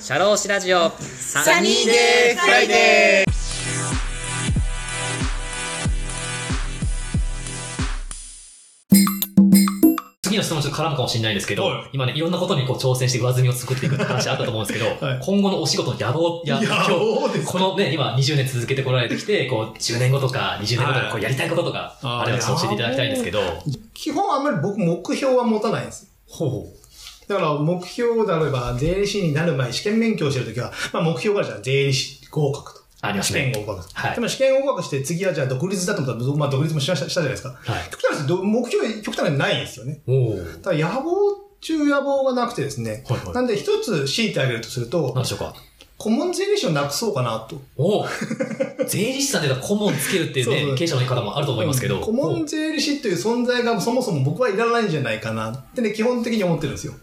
シャローシラジオ。サニーデーフライデー。次の質問ちょっと絡むかもしれないですけど、はい。今ね、いろんなことにこう挑戦して上積みを作っていくって話あったと思うんですけど、はい。今後のお仕事の野望や野望ですかこのね、今20年続けてこられてきて、こう10年後とか20年後とかこうやりたいこととか、あればちょっと教えていただきたいんですけど、基本あんまり僕目標は持たないんです。ほだから目標であれば、税理士になる前、試験勉強してるときは、まあ目標がじゃん。税理士合格と。試ありますね験合格と。はいでも試験合格して次はじゃあ独立だと思ったら、まあ独立もしましたしたじゃないですか。はい。極端にど目標、極端にないんですよね。おー。ただ野望中野望がなくてですね。はいはいなんで一つ強いてあげるとすると何、でしょうか？顧問税理士をなくそうかなと。おー税理士さんで顧問つけるっていうそうそうね、経営者の方もあると思いますけど。顧問税理士という存在がそもそも僕はいらないんじゃないかなってね、基本的に思ってるんですよ。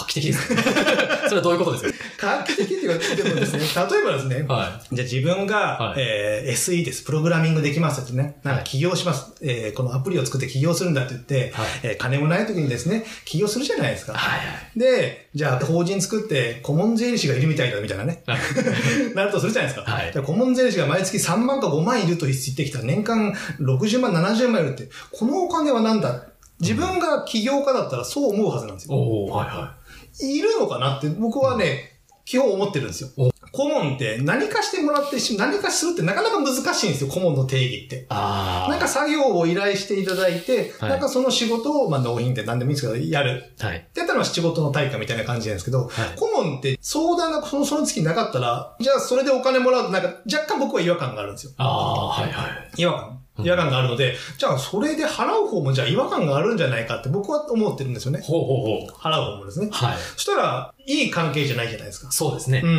画期的ですね。それはどういうことです画期的って言われてもですね、例えばですね、かはじゃあ自分が、はいえー SE です。プログラミングできますってね。なんか起業します。えーこのアプリを作って起業するんだって言って、はいえー金もない時にですね、起業するじゃないですか。い。はいはい。で、じゃあ法人作って顧問税理士がいるみたいだみたいなね。なるとするじゃないですか。はい顧問税理士が毎月3万か5万いると言ってきたら年間60万、70万いるって、このお金は何だ？自分が起業家だったらそう思うはずなんですよ。おー、はいはいるのかなって僕はね、基本思ってるんですよお。顧問って何かしてもらってし、何かするってなかなか難しいんですよ、顧問の定義って。なんか作業を依頼していただいて、はいなんかその仕事を、まあ納品って何でもいいんですけど、やる。はい。ってやったら仕事の対価みたいな感じなんですけど、はい顧問って相談がそのその月なかったら、じゃあそれでお金もらうとなんか若干僕は違和感があるんですよ。あー、はいはい。違和感違和感があるので、じゃあそれで払う方もじゃあ違和感があるんじゃないかって僕は思ってるんですよね。ほうほうほう。払う方もですね。はい。そしたら、いい関係じゃないじゃないですか。そうですね。うん。う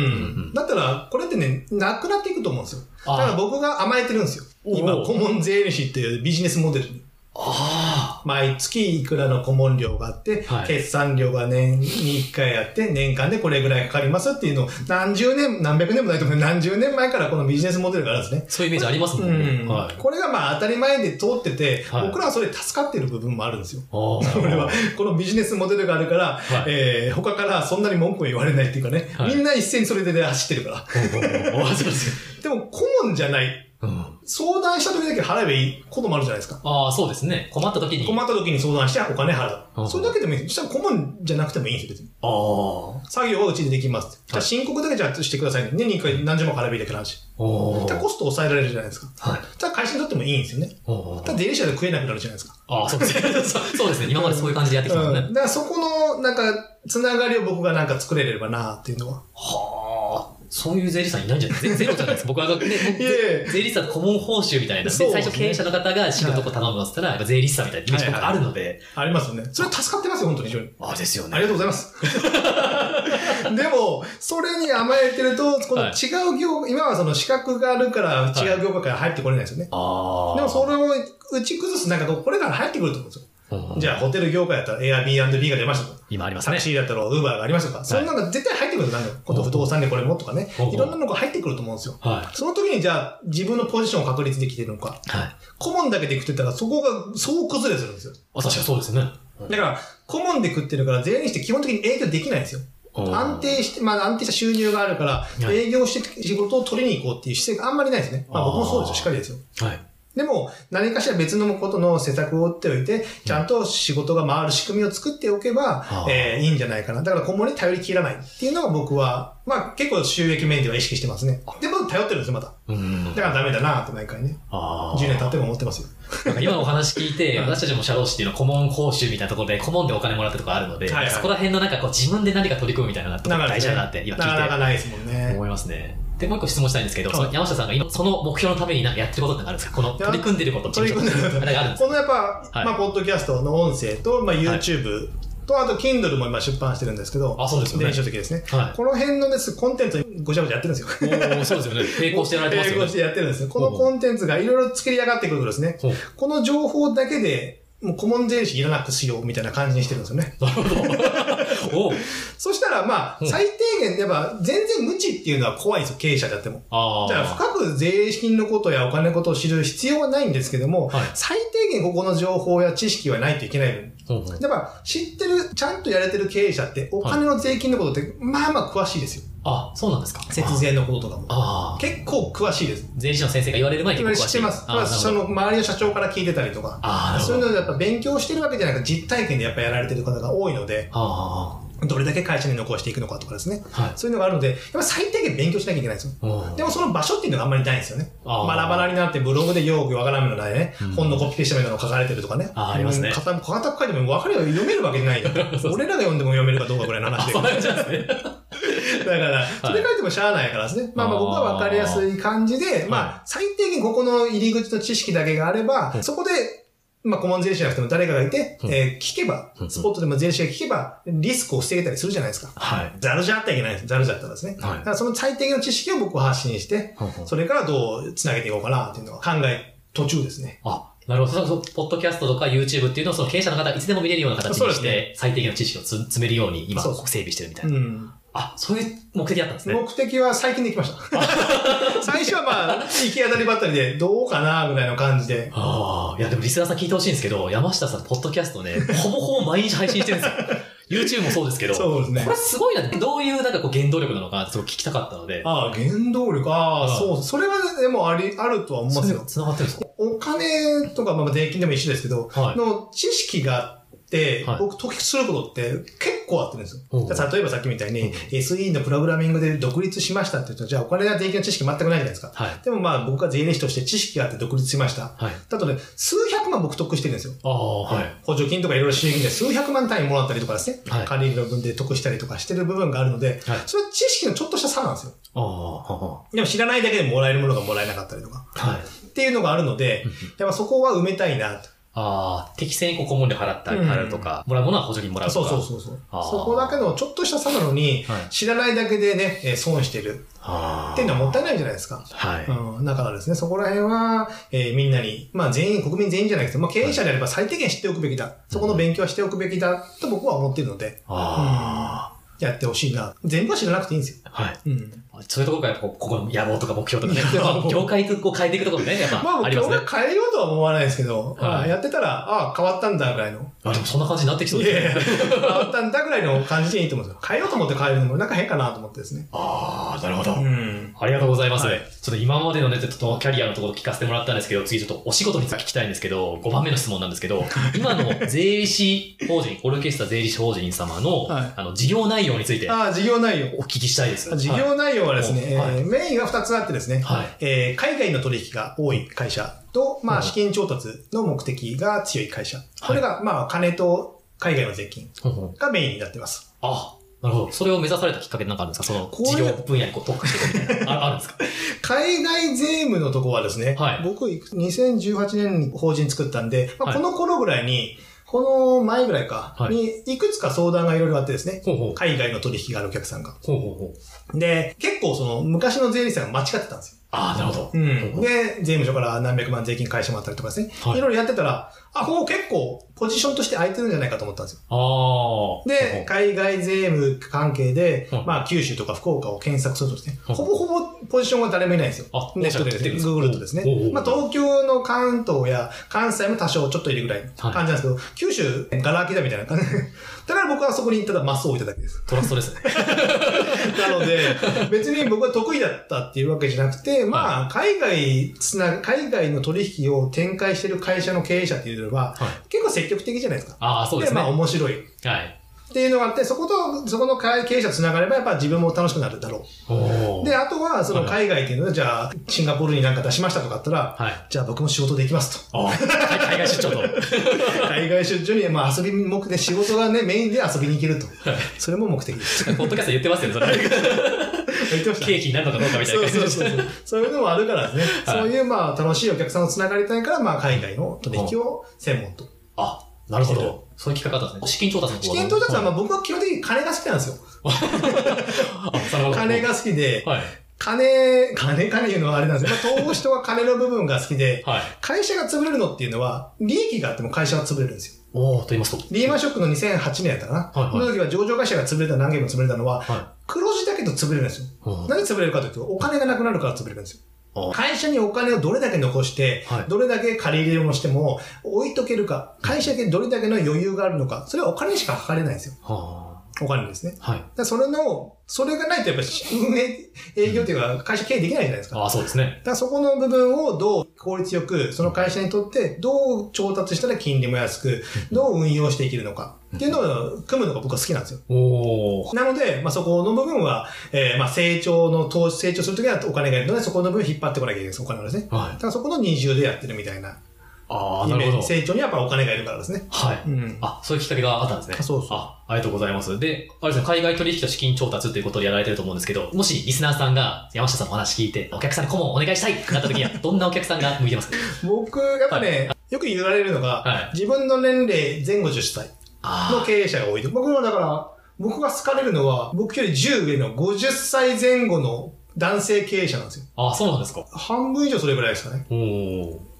んだったら、これってね、なくなっていくと思うんですよ。だから僕が甘えてるんですよ。今、顧問税理士っていうビジネスモデルに。あ毎月いくらの顧問料があって、はい決算料が年に1回あって、年間でこれぐらいかかりますっていうのを、何十年、何百年もないと思う何十年前からこのビジネスモデルがあるんですね。あ。そういうイメージありますもうんね。ん。はい。これがまあ当たり前で通ってて、はい僕らはそれ助かってる部分もあるんですよ。これは、このビジネスモデルがあるから、はいえー他からそんなに文句も言われないっていうかね、はいみんな一斉にそれで走ってるから。でも顧問じゃない。うん。相談した時だけ払えばいいこともあるじゃないですか。ああ、そうですね。困った時に。困った時に相談してお金払う。うんそれだけでもいい。そしたら顧問じゃなくてもいいんですよ、別に。ああ。作業はうちでできます。じゃあ申告だけじゃあしてくださいね。年に1回何十万払えばいいだけの話。おーじゃあコスト抑えられるじゃないですか。はい。じゃあ会社にとってもいいんですよね。おーただ税理士だと食えなくなるじゃないですか。ああ、そうですね。そうですね。今までそういう感じでやってきたもんね。うん。だからそこの、なんか、つながりを僕がなんか作れればなっていうのは。はあ。そういう税理士さんいないんじゃない？ゼゼロじゃないです。僕はね、税理士さん顧問報酬みたいな。ね最初経営者の方が仕事を頼むのって言ったら、やっぱ税理士さんみたいなイメージ僕あるので。ありますよね。それは助かってますよ、本当に非常に。ああ、ですよありがとうございます。でも、それに甘えてると、このはい違う業、今はその資格があるから違う業界から入ってこれないですよね。ああ。でもそれを打ち崩すなんかこれから入ってくると思うんですよ。うんじゃあ、ホテル業界だったら Airbnb が出ましたとか。今ありますねタク。シーだったら Uber がありましたとか。そんなのが絶対入ってくるとなんか、こと不動産でこれもとかねいろんなのが入ってくると思うんですよ。はその時にじゃあ、自分のポジションを確立できているのか。い。はい。顧問だけで食ってたら、そこが総崩れするんですよ。あ確かにそうですね。だから、顧問で食ってるから、税理士って基本的に営業できないんですよ。安定して、まあ安定した収入があるから、はい営業して仕事を取りに行こうっていう姿勢があんまりないですね。まあ僕もそうですよ、しっかりですよ。はい。でも、何かしら別のことの施策を打っておいて、ちゃんと仕事が回る仕組みを作っておけば、あーえーいいんじゃないかな。だから顧問に頼り切らないっていうのが僕は、まあ結構収益面では意識してますね。でも頼ってるんですよ、また。うん。だからダメだなって毎回ね。ああ。10年経っても思ってますよ。なんか今のお話聞いて、私たちも社労士っていうのは顧問報酬みたいなところで顧問でお金もらったところあるので、はいはいそこら辺のなんかこう自分で何か取り組むみたいなところが大事だなって今なかなか聞いないですもんてね。思いますね。で、もう一個質問したいんですけど、山下さんが今その目標のためになんかやってることってあるんですか？この取り組んでること取り組んでることあれがあるんですこのやっぱ、はいまあ、ポッドキャストの音声と、まあ、YouTube と、あと、Kindle も今出版してるんですけど、あそうですよね電子書籍ですね。はいこの辺のです、コンテンツごちゃごちゃやってるんですよ。おーそうですよね。並行してやられてますよね。並行してやってるんですよ。このコンテンツがいろいろ作り上がってくるとですね、この情報だけで、もう顧問税理士いらなくしようみたいな感じにしてるんですよね。なるほど。そしたら、まあ、うん最低限、やっぱ、全然無知っていうのは怖いんですよ、経営者であっても。あだからあ。深く税金のことやお金のことを知る必要はないんですけども、はい最低限ここの情報や知識はないといけないほうほうやっぱ知ってる、ちゃんとやれてる経営者って、お金の税金のことって、まあまあ詳しいですよ。あ、そうなんですか。節税のこととかも。ああ。結構詳しいです。税理士の先生が言われる前に結構詳しい。知ってます。あそ。の周りの社長から聞いてたりとか。そういうのでやっぱ勉強してるわけじゃなくて実体験でやっぱやられてる方が多いので、あどれだけ会社に残していくのかとかですね。あ、はい。そういうのがあるので、やっぱ最低限勉強しなきゃいけないんですよ。おでもその場所っていうのがあんまりないんですよね。バラバラになってブログでよくわからんのないね、うん本のコピペしたみたいなの書かれてるとかね。あーありますねうん片片っ書いても分かるよ、読めるわけないよ。俺らが読んでも読めるかどうかぐらいの話で。だから、それ書いてもしゃあないからですね。まあまあ僕は分かりやすい感じで、まあ最低限ここの入り口の知識だけがあれば、そこで、まあ顧問税理士じゃなくても誰かがいて、うんえー聞けばう、んスポットでも税理士が聞けば、リスクを防げたりするじゃないですか。はい。ザルじゃあったらいけないです。ザルじゃったらですね。はいだからその最低限の知識を僕は発信して、それからどう繋げていこうかなっていうのは考え途中ですね。あ、なるほど。そうそうポッドキャストとか YouTube っていうのをその経営者の方がいつでも見れるような形にして、そうですね最低限の知識をつ詰めるように今整備してるみたいな。うん。あ、そういう目的だったんですね。目的は最近できました。最初はまあ、行き当たりばったりで、どうかなぐらいの感じで。ああ、いやでもリスナーさん聞いてほしいんですけど、山下さん、ポッドキャストね、ほぼほぼ毎日配信してるんですよ。YouTube もそうですけど、そうですねこれすごいなって、どういうなんかこう原動力なのかなってすごい聞きたかったので、ああ、原動力、ああ、はいそう。それはでもあり、あるとは思いますよ。繋がってるんですか？お金とか、まあ税金でも一緒ですけど、はいの知識があって、はい僕得することって結構あってるんですよ。例えばさっきみたいに、うん SE のプログラミングで独立しましたって言うと、じゃあお金や税金の知識全くないじゃないですか。はい。でもまあ僕は税理士として知識があって独立しました。はい。だとね、数百万僕得してるんですよ。はい。補助金とかいろいろ収益で数百万単位もらったりとかですね。はい管理費の分で得したりとかしてる部分があるので、はいそれは知識のちょっとした差なんですよ。でも知らないだけでもらえるものがもらえなかったりとか。は。はい。っていうのがあるので、やっぱそこは埋めたいなと。ああ、適正にこう顧問料払ったり、うん払うとか、もらうものは補助金もらうとそうか。そうそうそう。そこだけのちょっとした差なのに、はい知らないだけでね、えー損してるああ。っていうのはもったいないじゃないですか。はい。うん、だからですね、そこら辺は、えーみんなに、まあ全員、国民全員じゃなくて、まあ経営者であれば最低限知っておくべきだ。そこの勉強はしておくべきだと僕は思っているので、あやってほしいな。全部は知らなくていいんですよ。あ。はい。うん。そういうところがやっぱこうここの野望とか目標とかね業界を変えていくところね、やっぱまあ、ありますね。変えようとは思わないですけど、はいあやってたら、ああ、変わったんだぐらいの。あ、でもそんな感じになってきそういですね。変わったんだぐらいの感じでいいと思うんですよ。変えようと思って変えるのもなんか変かなと思ってですね。ああ、なるほど。うん。ありがとうございます。はいちょっと今までのね、ちょっとキャリアのところ聞かせてもらったんですけど、次ちょっとお仕事について聞きたいんですけど、5番目の質問なんですけど、今の税理士法人、オルケストラ税理士法人様の、はいあの、事業内容についてああ、事業内容。お聞きしたいです。事業内容はですね、はいえーメインが2つあってですね、はいえー海外の取引が多い会社と、まあ、うん資金調達の目的が強い会社。これが、まあ、金と海外の税金がメインになってます。あ、なるほど。それを目指されたきっかけなんかあるんですか？その事業分野にこう特化していくみたいな。あ あるんですか？海外税務のとこはですね、はい僕、2018年に法人作ったんで、まあ、はいこの頃ぐらいに、この前ぐらいか、はいに、いくつか相談がいろいろあってですね。海外の取引があるお客さんが。で、結構その、昔の税理士さんが間違ってたんですよ。ああ、なるほど。うん。で、税務署から何百万税金返してもらったりとかですね。はいいろいろやってたら、あ、ここ結構ポジションとして空いてるんじゃないかと思ったんですよ。ああ。で、海外税務関係でうん、まあ、九州とか福岡を検索するとですね、うんほぼほぼポジションは誰もいないんですよ。あネットで出てるんですか Google とです。ねまあ、東京の関東や関西も多少ちょっといるぐらい感じなんですけど、九州、ガラ空きだみたいな感じ。だから僕はそこにただマスを置いただけです。トラストですね。なので、別に僕は得意だったっていうわけじゃなくて、まあ、海外つな、海外の取引を展開してる会社の経営者っていうのは、はい。結構積極的じゃないですか。ああ、そうですね。まあ、面白い。はい。っていうのがあって、そこと、そこの経営者と繋がれば、やっぱ自分も楽しくなるだろう。で、あとは、その海外っていうのは、じゃあ、シンガポールになんか出しましたとかあったら、はい。じゃあ僕も仕事できますと。海外出張と。海外出張に、まあ遊び目的で仕事がね、メインで遊びに行けると。それも目的です。ポッドキャスト言ってますよね、それ。言ってましたケーキになるのかどうかみたいな感じでそうそうそう。そういうのもあるからですね。はいそういうまあ楽しいお客さんをつながりたいから、まあ海外の取引を専門と。あ、なるほど。そういう企画だったんですね。資金調達の方資金調達はまあ僕は基本的に金が好きなんですよ。金が好きで、はい。金、金、金言うのはあれなんですよ。まあ投資とは金の部分が好きで、はい。会社が潰れるのっていうのは、利益があっても会社は潰れるんですよ。おー、と言いますと。リーマンショックの2008年やったかな？はいはいこの時は上場会社が潰れた何件も潰れたのは、は黒字だけど潰れるんですよ。何で潰れるかというと、お金がなくなるから潰れるんですよ。あ会社にお金をどれだけ残して、はいどれだけ借り入れをしても、置いとけるか、会社にどれだけの余裕があるのか、それはお金にしか測れないんですよ。はお金ですね。あ。はい。それの、それがないとやっぱり運営、営業っていうか会社経営できないじゃないですか。ああ、そうですね。だそこの部分をどう効率よく、その会社にとってどう調達したら金利も安く、どう運用していけるのかっていうのを組むのが僕は好きなんですよ。おー。なので、まあ、そこの部分は、えーまあ、成長の投資、成長するときはお金がいるので、そこの部分引っ張ってこなきゃいけないです、お金をですね。はいだ。からそこの二重でやってるみたいな。ああ、なるほど。成長にはやっぱお金がいるからですね。はい。うん。あ、そういうきっかけがあったんですね。そうそうあ、ありがとうございます。で、あれですね、海外取引と資金調達ということでやられてると思うんですけど、もしリスナーさんが山下さんのお話聞いて、お客さんに顧問お願いしたいってなった時には、どんなお客さんが向いてます？か僕、やっぱね、よく言われるのが、はい自分の年齢前後10歳のあ経営者が多いと。僕もだから、僕が好かれるのは、僕より10上の50歳前後の男性経営者なんですよ。あ、あ、そうなんですか。半分以上それぐらいですかね。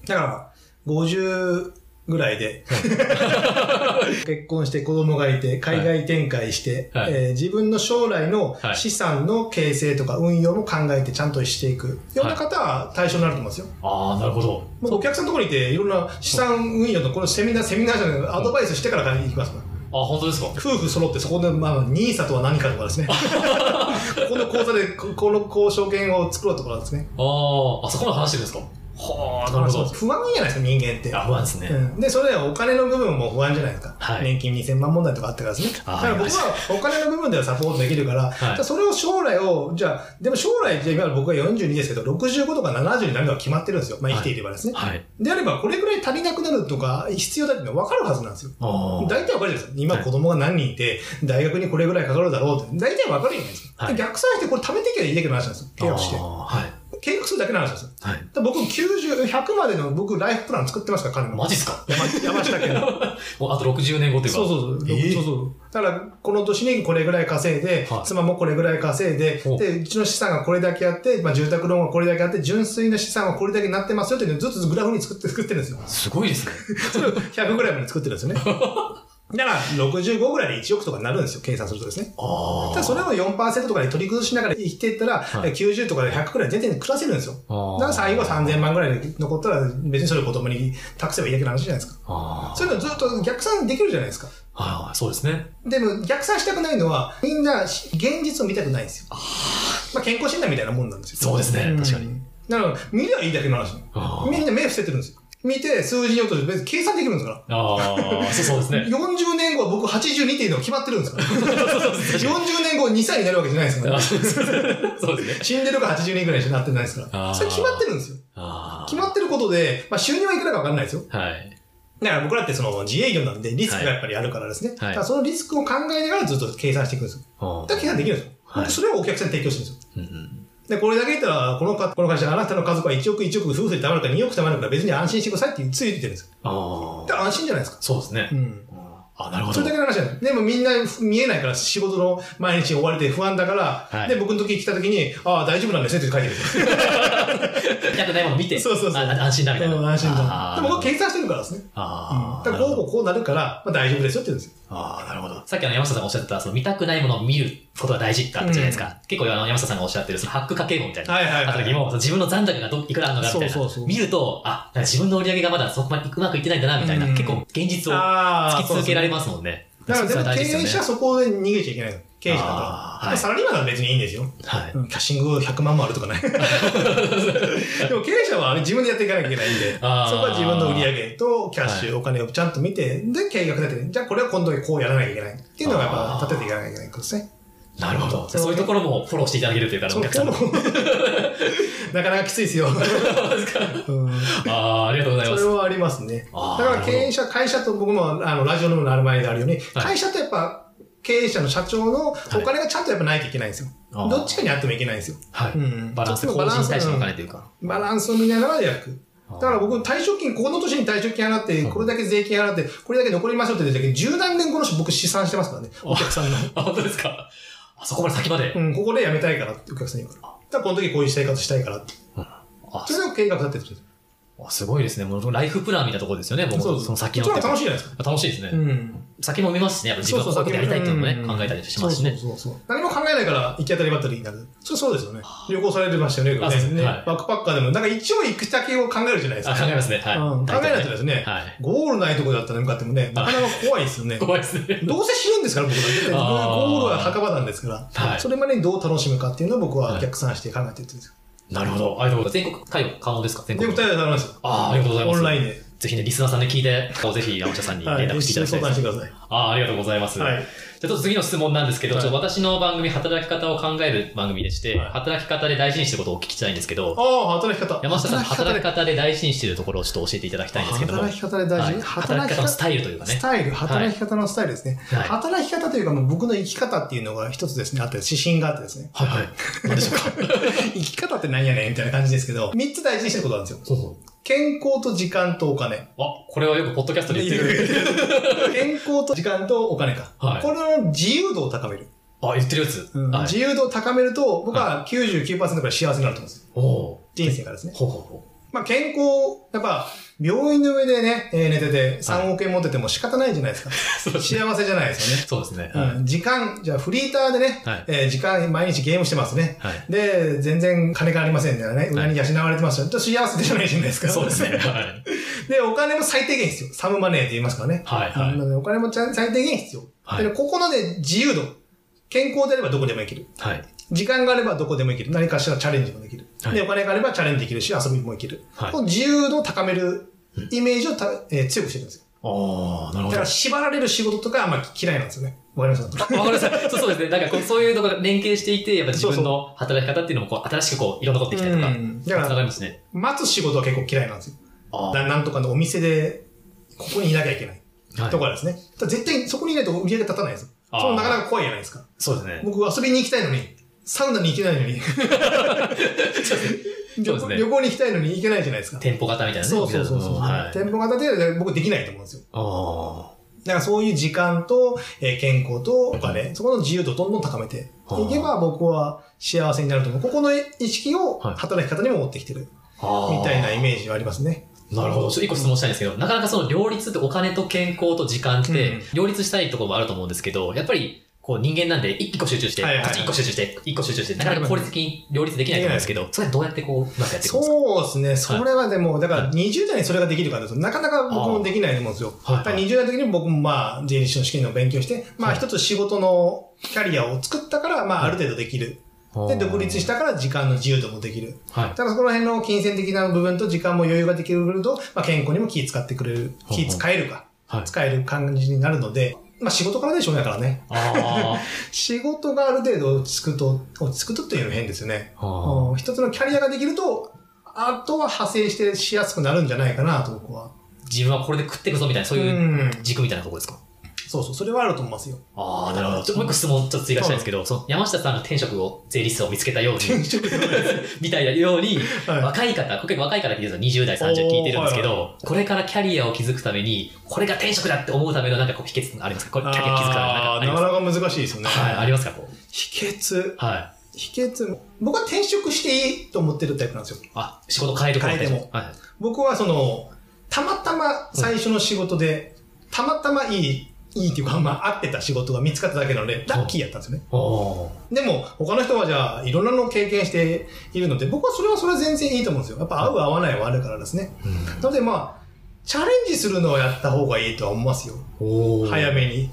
だから、50ぐらいで、結婚して子供がいて、海外展開して、はいえー自分の将来のはい資産の形成とか運用も考えてちゃんとしていくような方は対象になると思うんですよ。ああ、なるほど。もうお客さんのところにいて、いろんな資産運用のこのセミナー、セミナーじゃないアドバイスしてから行きますから。あ、本当ですか？夫婦揃ってそこで、まあ、ニーサとは何かとかですね。こ この講座でここの交渉権を作ろうとかですね。ああ、あそこまで話してるんですか？はあ、なるほど。不安じゃないですか、人間って。あ、不安ですね。うん、で、それはお金の部分も不安じゃないですか。はい年金2000万問題とかあったからですね。あだから僕はお金の部分ではサポートできるから、いじゃあそれを将来を、じゃあ、でも将来、じゃあ今僕は42ですけど、65とか70になるのは決まってるんですよ。まあ生きていればですね。はい。であれば、これぐらい足りなくなるとか、必要だっていうのは分かるはずなんですよ。大体わかるじゃないですか。今はい子供が何人いて、大学にこれぐらいかかるだろうって。大体わかるじゃないですか。はいで逆算してこれ貯めていけばいいだけの話なんですよ。契約してはい。契約するだけなんですよ。はい。僕90、100までの僕ライフプラン作ってますから、彼の。マジっすか？山山下家の。もうあと60年後というか。そうそうそう。えーそうそう。だから、この年にこれぐらい稼いで、はい妻もこれぐらい稼いで、で、うちの資産がこれだけあって、まあ住宅ローンがこれだけあって、純粋な資産はこれだけになってますよっていうのをずっとグラフに作って、作ってるんですよ。すごいですね。それを100ぐらいまで作ってるんですよね。だから、65ぐらいで1億とかになるんですよ、計算するとですね。あただそれを4%とかで取り崩しながら生きていったら、はい90とかで100ぐらい全然暮らせるんですよ。あ。だから最後3000万ぐらいで残ったら、別にそれを子供に託せばいいだけの話じゃないですか。あそういうのずっと逆算できるじゃないですか。あ。はいはい、そうですね。でも逆算したくないのは、みんなし現実を見たくないんですよ。まあ健康診断みたいなもんなんですよ。そうですねん確かに。だから、見りゃいいだけの話。みんな目伏せてるんですよ。見て、数字に落として別に計算できるんですから。ああ、そうですね。40年後は僕82っていうのが決まってるんですから。40年後2歳になるわけじゃないですからあ。そうですね。死んでるか82ぐらいになってないですから。それ決まってるんですよ。決まってることで、まあ収入はいくらかわかんないですよ。はい。だから僕らってその自営業なんでリスクがやっぱりあるからですね。はいそのリスクを考えながらずっと計算していくんですよ。あだから計算できるんですよ。はいでそれをお客さんに提供してるんですよ。うんうんで、これだけ言ったら、このかこの会社、あなたの家族は1億1億夫婦で貯まるから2億貯まるから別に安心してくださいってついててるんですよ。ああ。安心じゃないですか。そうですねう。ん。あなるほどそれだ。けの話じゃない。でもみんな見えないから仕事の毎日追われて不安だから、はいで、僕の時来た時に、ああ、大丈夫なんですねって書いてる。痛くないもの見て、そうそうそうあ安心だみたいな。うん安心だ。でも僕計算してるからですね。ああ。だからこうこうこうなるから、まあ大丈夫ですよって言うんですよ。ああ、なるほど。さっきあの山下さんがおっしゃってた、その見たくないものを見ることが大事ってあったじゃないですか。結構あの山下さんがおっしゃってる、そのハック家計簿みたいな。はいはいはいあった時も、自分の残高がどいくらあるのかみたいな。そうそうそう見ると、あ、自分の売り上げがまだそこまでうまくいってないんだな、みたいな。うん結構現実をあ突き続けられますもんね。だからでも経営者。そこで逃げちゃいけないの。経営者だから。あーはいサラリーマンなら別にいいんですよ。はい。うんキャッシング100万もあるとかね。でも経営者はあれ自分でやっていかなきゃいけないんで、そこは自分の売り上げとキャッシュ、お金をちゃんと見て、で、計画立てて、じゃあこれは今度こうやらなきゃいけない。っていうのがやっぱ立てていかなきゃいけないことですね。なるほど。そういうところもフォローしていただけるというか、お客さんの。なかなかきついですよ。うんああ、ありがとうございます。それはありますね。だから経営者、会社と僕もあのラジオのなる前であるように、はい会社とやっぱ経営者の社長のお金がちゃんとやっぱないといけないんですよ。あーどっちかにあってもいけないんですよ。はい。うんバランス、対してのお金というか。バランスを見ながら焼く。あーだから僕、退職金、ここの年に退職金払って、これだけ税金払って、これだけ残りますよって言って、十何年後の僕試算してますからね。お客さんの。あ、本当ですか？あそこまで先まで。うん、ここで辞めたいからってお客さんに言うから。だからこの時こういう生活したいからって。あそれを計画立ててる。あすごいですね。もうライフプランみたいなところですよね。もうその先のそ楽しいじゃないですか。楽しいですね。うん。先も見ますしね。やっぱ自分がこういうことやりたいっていうのもね、考えたりしますしね。そうそう。何も考えないから行き当たりばったりになる。それそうですよね。旅行されてましたよね。ねはいバックパッカーでも、なんか一応行く先を考えるじゃないですあ、か。考えますね。はい。うん考えないとですね、はい。ゴールないとこだったら向かってもね、なかなか怖いですよね。怖いですね。どうせ死ぬんですから、僕ら。絶対あーゴールは墓場なんですから、はいそれまでにどう楽しむかっていうのを僕は逆算して考えてるんですよ。なるほど。ありがとうございます。全国対応可能ですか？全で、国二。人で頼みますよ。ああ、ありがとうございます。オンラインで。ぜひね、リスナーさんで聞いて、ぜひ山下さんに連はい。絡していただきたいです相談して。ください。ああ、ありがとうございます。はい。じゃあちょっと次の質問なんですけど、はいちょっと私の番組、働き方を考える番組でして、はい働き方で大事にしてることをお聞きしたいんですけど、ああ、働き方。山下さん、働き方方で大事にしているところをちょっと教えていただきたいんですけども。働き方で大事、はい働き方のスタイルというかねス。タイル、働き方のスタイルですね。はい働き方というかもう僕の生き方っていうのが一つですね、あって、指針があってですね。はいはい。何でしょうか？生き方って何やねんみたいな感じですけど、三つ大事にしてることなんですよ。そうそう。健康と時間とお金。あ、これはよくポッドキャストで言ってる。健康と時間とお金か。はいこれの自由度を高める。あ、言ってるやつ。うんはい自由度を高めると、僕は99%くらい幸せになると思うんですよ。人生がですね。ほうほうほまあ健康、やっぱ、病院の上でね、えー寝てて3億円持ってても仕方ないじゃないですか。う。そう幸せじゃないですよね。そうですね。うん、時間、じゃあフリーターでね、はいえー時間、毎日ゲームしてますね。はい。で、全然金がありませんだよね。裏に養われてますよ。幸せじゃないじゃないですか。そうですね。はい。で、お金も最低限必要。サムマネーって言いますからね。はいはいなのでお金もちゃん最低限必要。はいで、ここのね、自由度。健康であればどこでも行ける。はい。時間があればどこでも行ける。何かしらチャレンジもできる。はいで、お金があればチャレンジできるし、遊びも行ける。はい自由度を高めるイメージをた、えー強くしてるんですよ。ああ、なるほどだから。縛られる仕事とかはあんまり嫌いなんですよね。わかります？かわかりました。そうそうですね。なんかこう、そういうのが連携していて、やっぱ自分の働き方っていうのも、こう、新しくこう、いろんなことできたりとか、うんだからますね。待つ仕事は結構嫌いなんですよ。あななんとかのお店で、ここにいなきゃいけない。あ、とかですね。絶対そこにいないと売り上げ立たないですよ。そのなかなか怖いじゃないですか。そうですね。僕遊びに行きたいのに、サウナに行けないのに、そうですね旅行に行きたいのに行けないじゃないですか。店舗型みたいなね。そうそうそうそう、はい。店舗型で僕できないと思うんですよ。あだからそういう時間と、えー健康とお金、そこの自由度をどんどん高めていけば僕は幸せになると思う。ここの意識をはい働き方にも持ってきてるあ。みたいなイーメージはありますね。なるほど。ちょっと一個質問したいんですけど、なかなかその両立ってお金と健康と時間ってうん、両立したいところもあると思うんですけど、やっぱり、こう人間なんで一個集中して、一個集中して、一個集中して、なかなか効率的に両立できないと思うんですけど、それどうやってこう、うまくやっていくんですか？そうですね。それはでも、だから20代にそれができるかというと、なかなか僕もできないと思うんですよ。はいだから20代の時に僕もまあ、税理士の試験の勉強して、まあはい一つ仕事のキャリアを作ったから、まあある程度できる。で、独立したから時間の自由度もできる。はい。ただそこら辺の金銭的な部分と時間も余裕ができると、まあ健康にも気使ってくれる。気使えるか。はい。使える感じになるので、まあ仕事からでしょうね、だからね。あ 仕事がある程度落ち着くと、落ち着くとっていうのも変ですよね。一つのキャリアができると、あとは派生してしやすくなるんじゃないかなと僕は。ー。自分はこれで食っていくぞみたいな、そうう。いうん軸みたいなところですか？そうそう、それはあると思いますよ。ああ、なるほど。ちょっともう一個質問ちょっと追加したいんですけど、その山下さんが転職を、税理士を見つけたように、転職でみ たいなように、はい若い方、結構若い方聞いてるんですよ。20代、30聞いてるんですけおーはいど、これからキャリアを築くために、これが転職だって思うためのなんかこう秘訣ありますか？これキャリア築くためのなんかなかなか難しいですよね。はい、ありますかこう？秘訣？はい。秘訣。僕は転職していいと思ってるタイプなんですよ。あ、仕事変える変えてもはい。僕はその、たまたま最初の仕事で、たまたまいい、いいっていうか、まあ合ってた仕事が見つかっただけなので、ラッキーやったんですよね。でも、他の人はじゃあ、いろんなのを経験しているので、僕はそれはそれは全然いいと思うんですよ。やっぱ合う合わないはあるからですね。うんなのでまあ、チャレンジするのをやった方がいいとは思いますよ。早めに。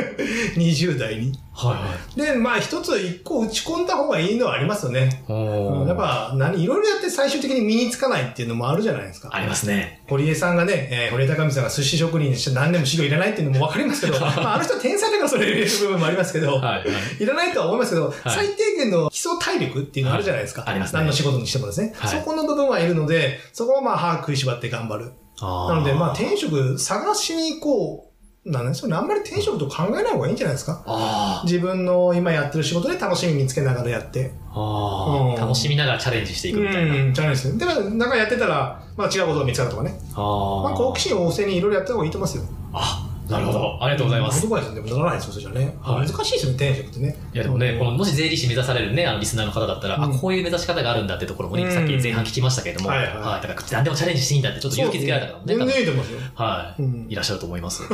20代に。はいはい。で、まあ一つ一個打ち込んだ方がいいのはありますよね。うんやっぱ、何、いろいろやって最終的に身につかないっていうのもあるじゃないですか。ありますね。堀江さんがね、えー堀江貴美さんが寿司職人にして何年も修行いらないっていうのもわかりますけど、まあ、あの人は天才だからそれ入れる部分もありますけど、はいはい。いらないとは思いますけど、い最低限の基礎体力っていうのあるじゃないですか。はいありますね何の仕事にしてもですね。はいそこの部分はいるので、そこはまあ歯食いしばって頑張る。ななので、まあ転職探しに行こう。なんですよね。あんまり転職と考えない方がいいんじゃないですか。自分の今やってる仕事で楽しみ見つけながらやって。うん楽しみながらチャレンジしていくみたいな。うん、チャレンジする。でも、なんかやってたら、まあ違うことが見つかるとかね。あーまあ好奇心旺盛にいろいろやった方がいいと思いますよ。あ、なるほど。ありがとうございますアド。バイスにでもならないですよ、それじゃね。はい難しいですよね、転職ってね。いやでもね、このもし税理士目指されるね、あのリスナーの方だったら、うんあ、こういう目指し方があるんだってところもね、うんさっき前半聞きましたけれども、はいはいだから何でもチャレンジしていいんだってちょっと勇気づけられた方もね、全然いいと思いますよ。はい、うんいらっしゃると思います。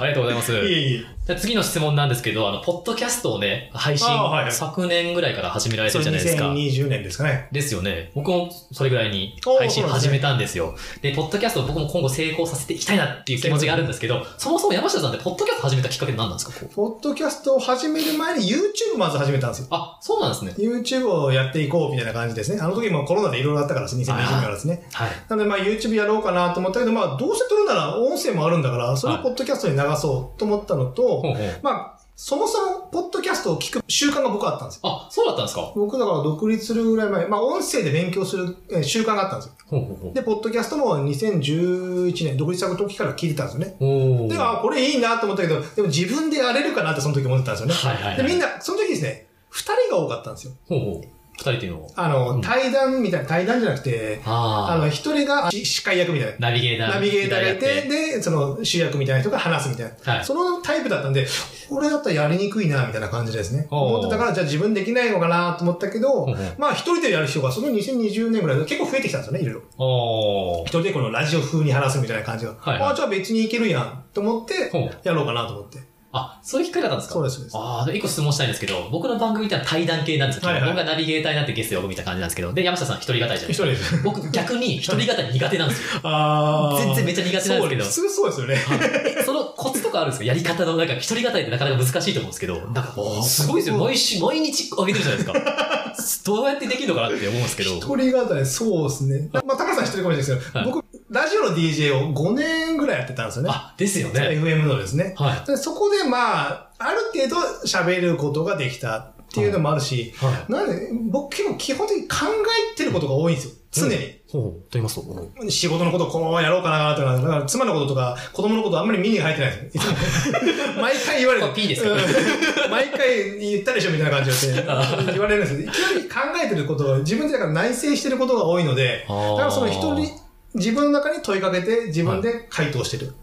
ありがとうございます。いえいえ。じゃあ次の質問なんですけど、あの、ポッドキャストをね、配信、あはいはい昨年ぐらいから始められてるじゃないですか。2020年ですかね。ですよね。僕もそれぐらいに配信始めたんですよ。で、ポッドキャストを僕も今後成功させていきたいなっていう気持ちがあるんですけど、そもそも山下さんってポッドキャスト始めたきっかけ何なんですか？ポッドキャストを始める前に YouTube まず始めたんですよ。あ、そうなんですね。YouTube をやっていこうみたいな感じですね。あの時もコロナでいろいろあったからです、2020年からですね。はい。なのでまあ YouTube やろうかなと思ったけど、まあどうせ撮るなら音声もあるんだから、それをはいポッドキャストに流そうと思ったのと、ほうほうまあ、そもそもポッドキャストを聞く習慣が僕はあったんですよ。あ、そうだったんですか？ほ僕だから独立するぐらい前、まあ音声で勉強するえー習慣があったんですよ。うほうほう。で、ポッドキャストも2011年独立した時から聞いてたんですよね。で、あ、これいいなと思ったけど、でも自分でやれるかなってその時思ってたんですよね。はいはいはいで、みんな、その時ですね、二人が多かったんですよ。ほうほう。二人っていうのを。あの、うん対談みたいな、対談じゃなくて、ああの、一人がし司会役みたいな。ナビゲーター。ナビゲーターがいて、で、その主役みたいな人が話すみたいな。はいそのタイプだったんで、これだったらやりにくいな、みたいな感じですね。思ってたから、じゃあ自分できないのかなと思ったけどまあ一人でやる人がその2020年ぐらいで結構増えてきたんですよね、いろいろ。一人でこのラジオ風に話すみたいな感じが。はいはいあ、じゃあ別にいけるやん、と思ってやろうかなと思って。あ、そういう機会だったんですか？そうです。ああ、で一個質問したいんですけど、僕の番組ってのは対談系なんですけど、はいはい僕がナビゲーターになってゲスト呼ぶみたいな感じなんですけど、で、山下さん一人語りじゃないで一すか。人です。僕逆に一人語り苦手なんですよ。あ全然めっちゃ苦手なんですけどそう普通そうですよね。はいそのコツとかあるんですか？やり方の、なんか一人語りってなかなか難しいと思うんですけど、なんかーすごいですよ。毎週、毎日上げてるじゃないですか。どうやってできるのかなって思うんですけど。一人語り、そうですね。まあ、高橋さん知ってるかもしれないですけど、はい僕、ラジオの DJ を5年ぐらいやってたんですよね。あ、ですよね。FM のですね。はい。でそこでまあ、ある程度喋ることができたっていうのもあるし、はい。なんで、僕結構基本的に考えてることが多いんですよ。常に。ほう。と言いますと。仕事のことこうやろうかなとか、だから妻のこととか子供のことあんまり耳に入ってないんです 毎回言われる。P ですか？うん毎回言ったでしょみたいな感じであ言われるんですけど、いきなり考えてることが自分でだから内省してることが多いので、だからその一人、自分の中に問いかけて自分で回答してる。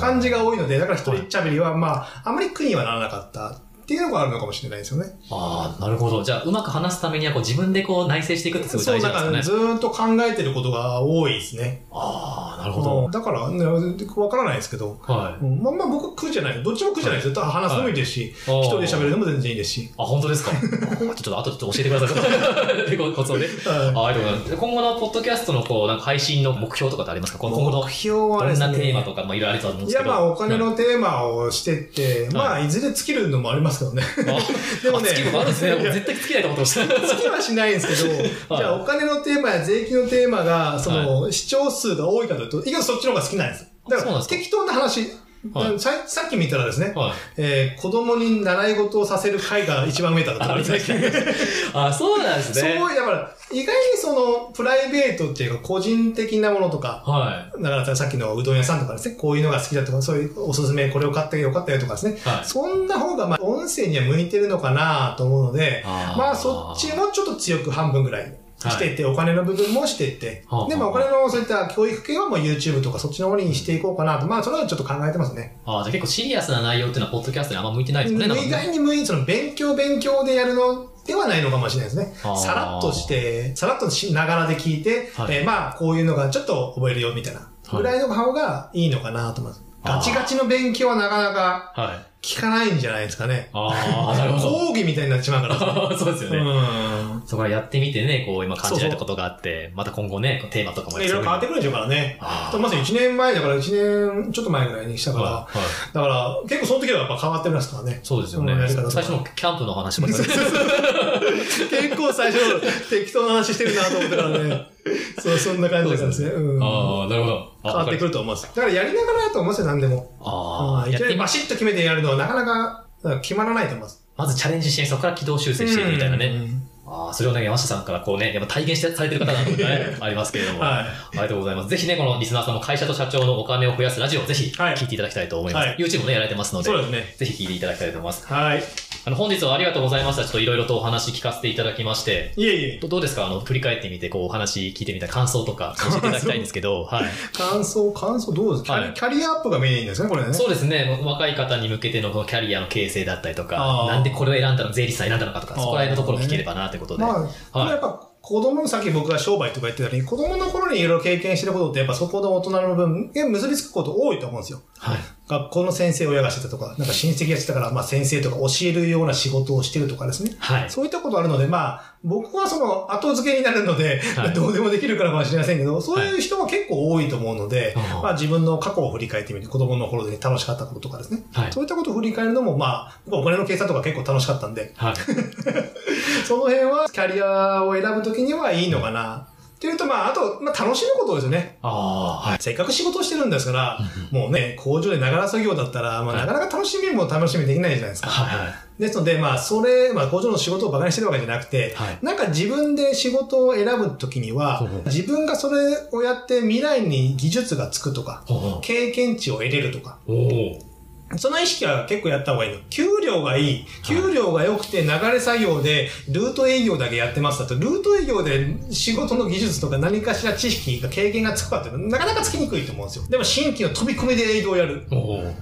感じが多いので、だから一人喋りはまあ、あまり苦にはならなかったっていうのがあるのかもしれないですよね。ああ、なるほど。じゃあ、うまく話すためには、こう、自分でこう、内省していくってすごいそう、大事だからなんですよね。ずーっと考えてることが多いですね。ああ、なるほうどん。だから、ね、わからないですけど、はうんまあまあ僕苦じゃない。どっちも苦じゃないですよ。ただ話すのもいいですし、い。一人で喋るのも全然いいですし。あ、本当ですか？あちょっと後でちょっと教えてください。コツをね。はあありがとうございます。今後のポッドキャストのこう、なんか配信の目標とかってありますか？今後の目標はですね。どんなテーマとか、まあいろいろあると思うんですけど。いやまあお金のテーマをしてって、まあいずれ尽きるのもありますけどね。あ、でもねあ月もあるんですね。絶対尽きないと思ってました。尽きはしないんですけど、はいじゃあお金のテーマや税金のテーマが、その、視聴数が多いかというと、意外とそっちの方が好きなんです。だから適当な話、はいささっき見たらですね、はい。えー子供に習い事をさせる会が一番上だったと あ、そうなんですそう、ね。だから、意外にその、プライベートっていうか、個人的なものとか、はだからさっきのうどん屋さんとかですね、こういうのが好きだとか、そういうおすすめ、これを買ってよかったよとかですね。い。はい。そんな方が、まあ、音声には向いてるのかなと思うので、あーまあ、そっちもちょっと強く半分ぐらいしていって、お金の部分もしていってはあ、でもお金のそういった教育系はもう YouTube とかそっちの方にしていこうかなと、まあ、それはちょっと考えてますね。あじゃあ結構シリアスな内容っていうのは、ポッドキャストにあんま向いてないですよね。意ね外に向いて、その勉強勉強でやるのではないのかもしれないですね。さらっとして、さらっとしながらで聞いて、はいえーまあ、こういうのがちょっと覚えるよみたいな、はいぐらいの方がいいのかなと思います。ガチガチの勉強はなかなかはい。聞かないんじゃないですかね。ああ、なるほど。講義みたいになっちまうから。そうですよね。うん。そこからやってみてね、こう今感じられたことがあって、また今後ね、テーマとかもいろいろ変わってくるんでしょうからね。まず1年前だから1年ちょっと前ぐらいにしたから、はいはいだから結構その時はやっぱ変わってますからね。そうですよね最初のキャンプの話もね。結構最初適当な話してるなと思ったからね。そう、そんな感じですね。うん。ああ、なるほど。あ変わってくると思います。だからやりながらだと思いますよ、何でも。ああ、うんいきなりやってみバシッと決めてやるのはなかなかうん決まらないと思います。まずチャレンジして、そこから軌道修正していくみたいなね。うん。ああ、それをね、山下さんからこうね、やっぱ体現してされてる方なのでね、ありますけれども。はいありがとうございます。ぜひね、このリスナーさんも会社と社長のお金を増やすラジオをぜひはい聞いていただきたいと思います。はい YouTube もね、やられてますので、そうですね。ぜひ聞いていただきたいと思います。はい。あの、本日はありがとうございました。ちょっといろいろとお話聞かせていただきまして。いえいえ。どどうですか？あの、振り返ってみて、こう、お話聞いてみた感想とか教えていただきたいんですけど、はい。感想、感想どうですか、はいキャリアアップがメインですね、これね。そうですね。若い方に向けてのこのキャリアの形成だったりとかなんでこれを選んだの、税理士さん選んだのかとか、そこら辺のところを聞ければなということで。まあ、これやっぱ子供のさっき僕が商売とか言ってたように、子供の頃にいろいろ経験してることって、やっぱそこの大人の部分で結びつくこと多いと思うんですよ。はい。学校の先生親がしてたとか、なんか親戚がしてたから、まあ先生とか教えるような仕事をしてるとかですね。はい。そういったことあるので、まあ、僕はその後付けになるので、はいどうでもできるからかもしれませんけど、そういう人は結構多いと思うので、はいまあ自分の過去を振り返ってみて、子供の頃で楽しかったこととかですね。はいそういったことを振り返るのも、まあ、僕はお金の計算とか結構楽しかったんで、はい。その辺はキャリアを選ぶときにはいいのかな。っていうと、まあ、あと、まあ、楽しむことですよね。ああ、はい。せっかく仕事をしてるんですから、もうね、工場でながら作業だったら、まあ、はいなかなか楽しみも楽しみできないじゃないですか。はい。はい。ですので、まあ、それ、まあ、工場の仕事を馬鹿にしてるわけじゃなくて、はいなんか自分で仕事を選ぶときには自分がそれをやって未来に技術がつくとか、経験値を得れるとか、お。その意識は結構やった方がいいの。給料がいい。給料が良くて流れ作業でルート営業だけやってますだと、ルート営業で仕事の技術とか何かしら知識が経験がつくかっていうのはなかなかつきにくいと思うんですよ。でも新規の飛び込みで営業をやる。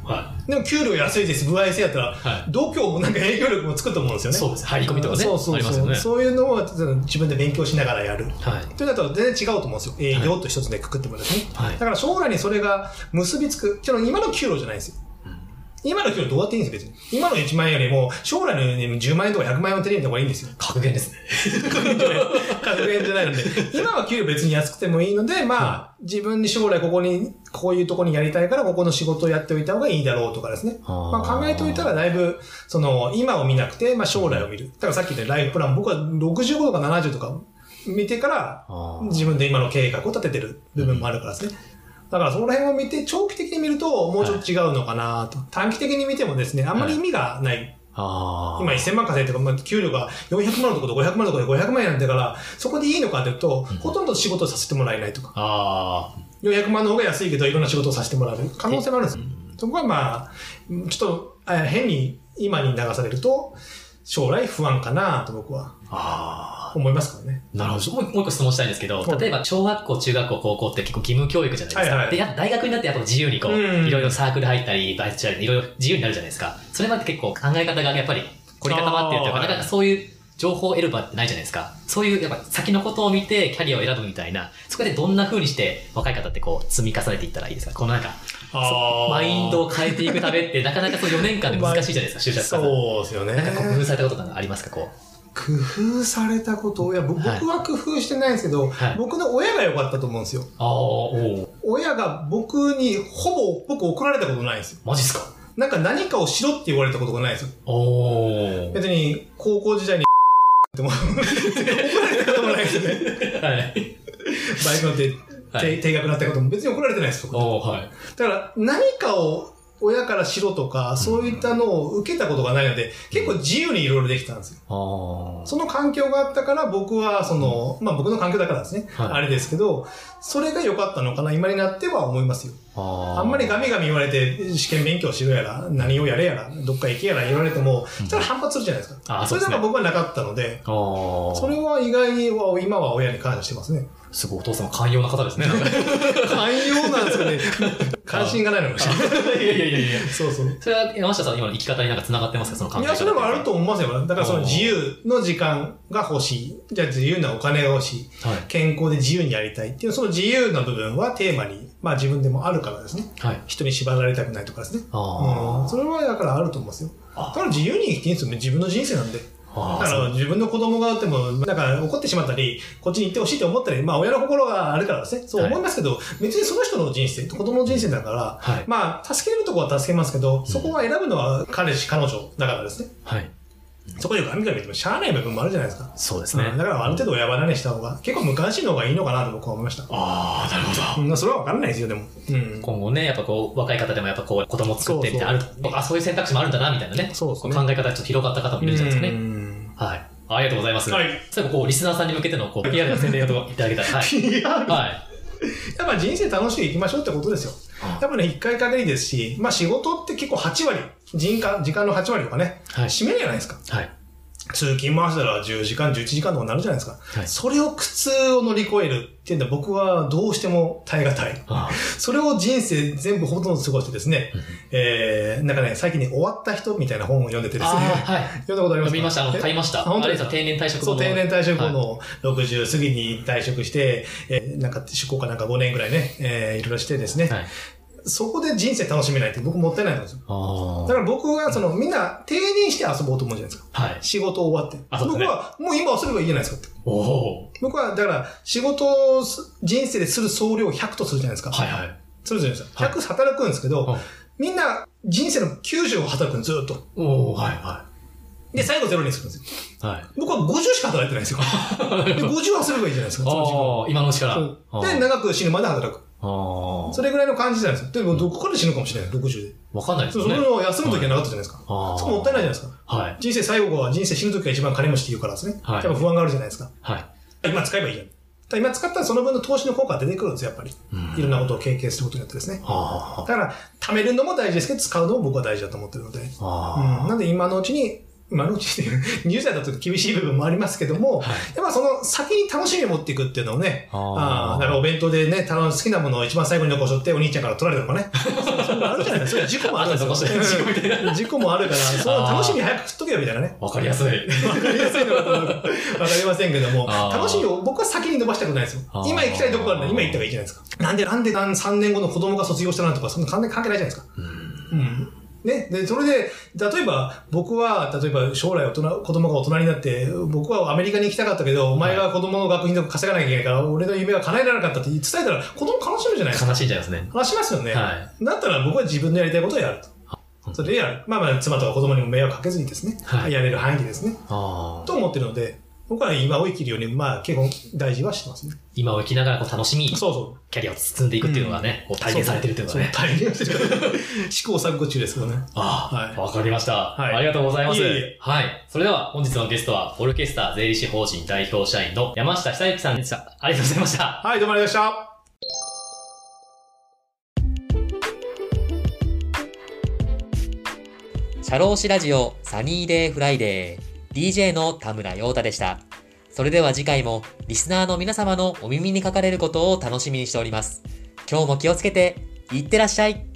はでも給料安いです、歩合制やったら、はい度胸もなんか営業力もつくと思うんですよい。ね。そうです。入り込みとかね。そうそうそう。ね。そういうのを自分で勉強しながらやる。はい。というのと全然違うと思うんですよ。営業と一つでくくってもですね。はいだから将来にそれが結びつく。今の給料じゃないんですよ。今の給料どうやっていいんです別に。今の1万円よりも、将来の10万円とか100万円を手に入れた方がいいんですよ。格言ですね。格言じゃないので。今は給料別に安くてもいいので、まあ、自分に将来ここに、こういうところにやりたいから、ここの仕事をやっておいた方がいいだろうとかですね。まあ考えておいたらだいぶ、その、今を見なくて、まあ将来を見る。だからさっき言ったライフプラン、僕は65とか70とか見てから、自分で今の計画を立ててる部分もあるからですね。だからその辺を見て、長期的に見るともうちょっと違うのかなと。短期的に見てもですね、あんまり意味がない。あー。今1000万稼いでまあ、給料が400万のところと500万のところで500万円なんだから、そこでいいのかというと、ほとんど仕事をさせてもらえないとか、あ400万の方が安いけど、いろんな仕事をさせてもらう可能性もあるんですよ。そこはまあ、ちょっと、あ変に今に流されると、将来不安かなと僕はあ。あ思いますからね。あ。なるほど。もうもう一個質問したいんですけど、はい例えば小学校、中学校、高校って結構義務教育じゃないですか。はいはいで、やっぱ大学になってやっぱ自由にこう、うんいろいろサークル入ったり、バイトしたり、いろいろ自由になるじゃないですか。それまで結構考え方がやっぱり凝り固まってるというか、なかなかそういう情報を得る場ってないじゃないですか。そういう、やっぱ先のことを見てキャリアを選ぶみたいな、そこでどんな風にして若い方ってこう積み重ねていったらいいですか？このなんか、マインドを変えていくためってなかなかそう4年間で難しいじゃないですか、就職。そうですよね。なんか工夫されたこととかありますかこう？工夫されたこと？いや、ぼ僕はいは工夫してないんですけど、はい僕の親が良かったと思うんですよ。ああ、おー親が僕にほぼ僕怒られたことないんですよ。マジっすか？なんか何かをしろって言われたことがないんですよ。別に高校時代に っても怒られたこともないですよね。はい。バイク乗ってはい定定額になったことも別に怒られてないですよ。僕はい。だから何かを親からしろとか、そういったのを受けたことがないので、結構自由にいろいろできたんですよ。あその環境があったから僕は、その、まあ僕の環境だからですね、はいあれですけど、それが良かったのかな、今になっては思いますよ。あ。あんまりガミガミ言われて、試験勉強しろやら、何をやれやら、どっか行けやら言われても、それは反発するじゃないですか。うですねそれなんか僕はなかったので、それは意外には今は親に感謝してますね。すごいお父様寛容な方ですね。寛容なんですかね。関心がないのかもしれない。いやいやいやいや。そうそう。それは山下さんの今の生き方になんか繋がってますか？その考え方いや、それもあると思いますよ。だからその自由の時間が欲しい。じゃあ自由なお金が欲しい。はい。健康で自由にやりたいっていう、その自由な部分はテーマに、まあ自分でもあるからですね。はい。人に縛られたくないとかですね。あうん。それはだからあると思いますよ。だから自由に生きていいんですよね。自分の人生なんで。あ。だから自分の子供があっても、なんか怒ってしまったり、こっちに行ってほしいと思ったり、まあ親の心があるからですね。そう思いますけど、別にその人の人生、子供の人生だから、はい。まあ助けるところは助けますけど、そこは選ぶのは彼氏、彼女だからですね。はい。そこでガミガミ言ってもしゃあない部分もあるじゃないですか。そうですね。うんだからある程度親離れした方が、結構無関心の方がいいのかなと僕は思いました。ああ、なるほど。うん、それは分かんないですよ、でも。うん。今後ね、やっぱこう、若い方でもやっぱこう、子供作ってみたいな、あそる、あ、そういう選択肢もあるんだな、みたいなね。そうですねこ考え方がちょっと広がった方もいるんじゃないですかうね。んはい。ありがとうございます。はい。最後、こう、リスナーさんに向けての、こう、PR の宣伝をいただけたら。はい。はい。やっぱ人生楽しく生きましょうってことですよ。やっぱね、一回限りですし、まあ仕事って結構8割、人間、時間の8割とかね、はい。占めるじゃないですか。はい。通勤回したら10時間、11時間とかになるじゃないですか。はいそれを苦痛を乗り越えるっていうんで僕はどうしても耐え難い。あそれを人生全部ほとんど過ごしてですね、えー、なんかね、最近ね、終わった人みたいな本を読んでてですね、はい。読んだことありますか？読みました。あの、買いました。あ本当ですか？定年退職後そう、の定年退職後はいの60過ぎに退職して、えーなんか出向かなんか5年ぐらいね、えーいろいろしてですね、はい。そこで人生楽しめないって僕もったいないんですよ。あだから僕はそのみんな定年して遊ぼうと思うじゃないですか。あ。はい。仕事終わって。ね僕はもう今遊べばいいじゃないですかって。僕はだから仕事をす人生でする総量を100とするじゃないですか。はいはい。するじゃないですか。はい100働くんですけど、はいみんな人生の90を働くんずっと。おおはいはで、最後ゼロにするんですよ。い。はい。僕は50しか働いてないんですよ。で、50遊べばいいじゃないですか、その時間ああ、今のうちから。そうあーで、長く死ぬまで働く。ああ。それぐらいの感じなんですよ。でも、どこから死ぬかもしれない、60で。わかんないですね。それを休む時はなかったじゃないですか。ああ。そこもったいないじゃないですか。はい。人生最後は人生死ぬ時が一番金持ちって言うからですね。はいやっぱ不安があるじゃないですか。はい。今使えばいいじゃん。今使ったらその分の投資の効果が出てくるんですよ、やっぱり。うんいろんなことを経験することによってですね。あだから、貯めるのも大事ですけど、使うのも僕は大事だと思ってるので。あ。あうん。なんで今のうちに、今のうちって いう、20代だと厳しい部分もありますけども、はいやっぱその先に楽しみを持っていくっていうのをね、あーああ、だからお弁当でね、楽好きなものを一番最後に残しとってお兄ちゃんから取られるとかね。そういうのあるじゃないですか。事故もあるんですよ。事故もあるから、その楽しみ早く食っとけよみたいなね。あ。わかりやすい。わかりやすいのかわかりませんけども、楽しみを僕は先に伸ばしたくないですよ今行きたいとこからね、今行った方がいいじゃないですか。なんで、なんで何3年後の子供が卒業したなんとか、そんな関係関係ないじゃないですか。うん。うん。ね。で、それで、例えば、僕は、例えば将来大人、子供が大人になって、僕はアメリカに行きたかったけど、お前が子供の学費とか稼がなきゃいけないから、俺の夢が叶えられなかったって伝えたら、子供悲しむじゃないですか。悲しいんじゃないですね。話しますよね。はだったら僕は自分のやりたいことをやると。それでやる。まあまあ、妻とか子供にも迷惑かけずにですね、はいやれる範囲でですね、ああ。と思ってるので、僕は今を生きるように、まあ結構大事はしてますね。今を生きながらこう楽しみ、そうそう。キャリアを進んでいくっていうのがね、こう体現されてるっていうのがね。そう体現してる。試行錯誤中ですけどね。ああ、はいわかりました、はいありがとうございます。いえいえはい。それでは本日のゲストは、オルケスター税理士法人代表社員の山下久之さんでした。ありがとうございました。はい、どうもありがとうございました。社労士ラジオサニーデイフライデー DJ の田村陽太でした。それでは次回もリスナーの皆様のお耳にかかれることを楽しみにしております。今日も気をつけて、いってらっしゃい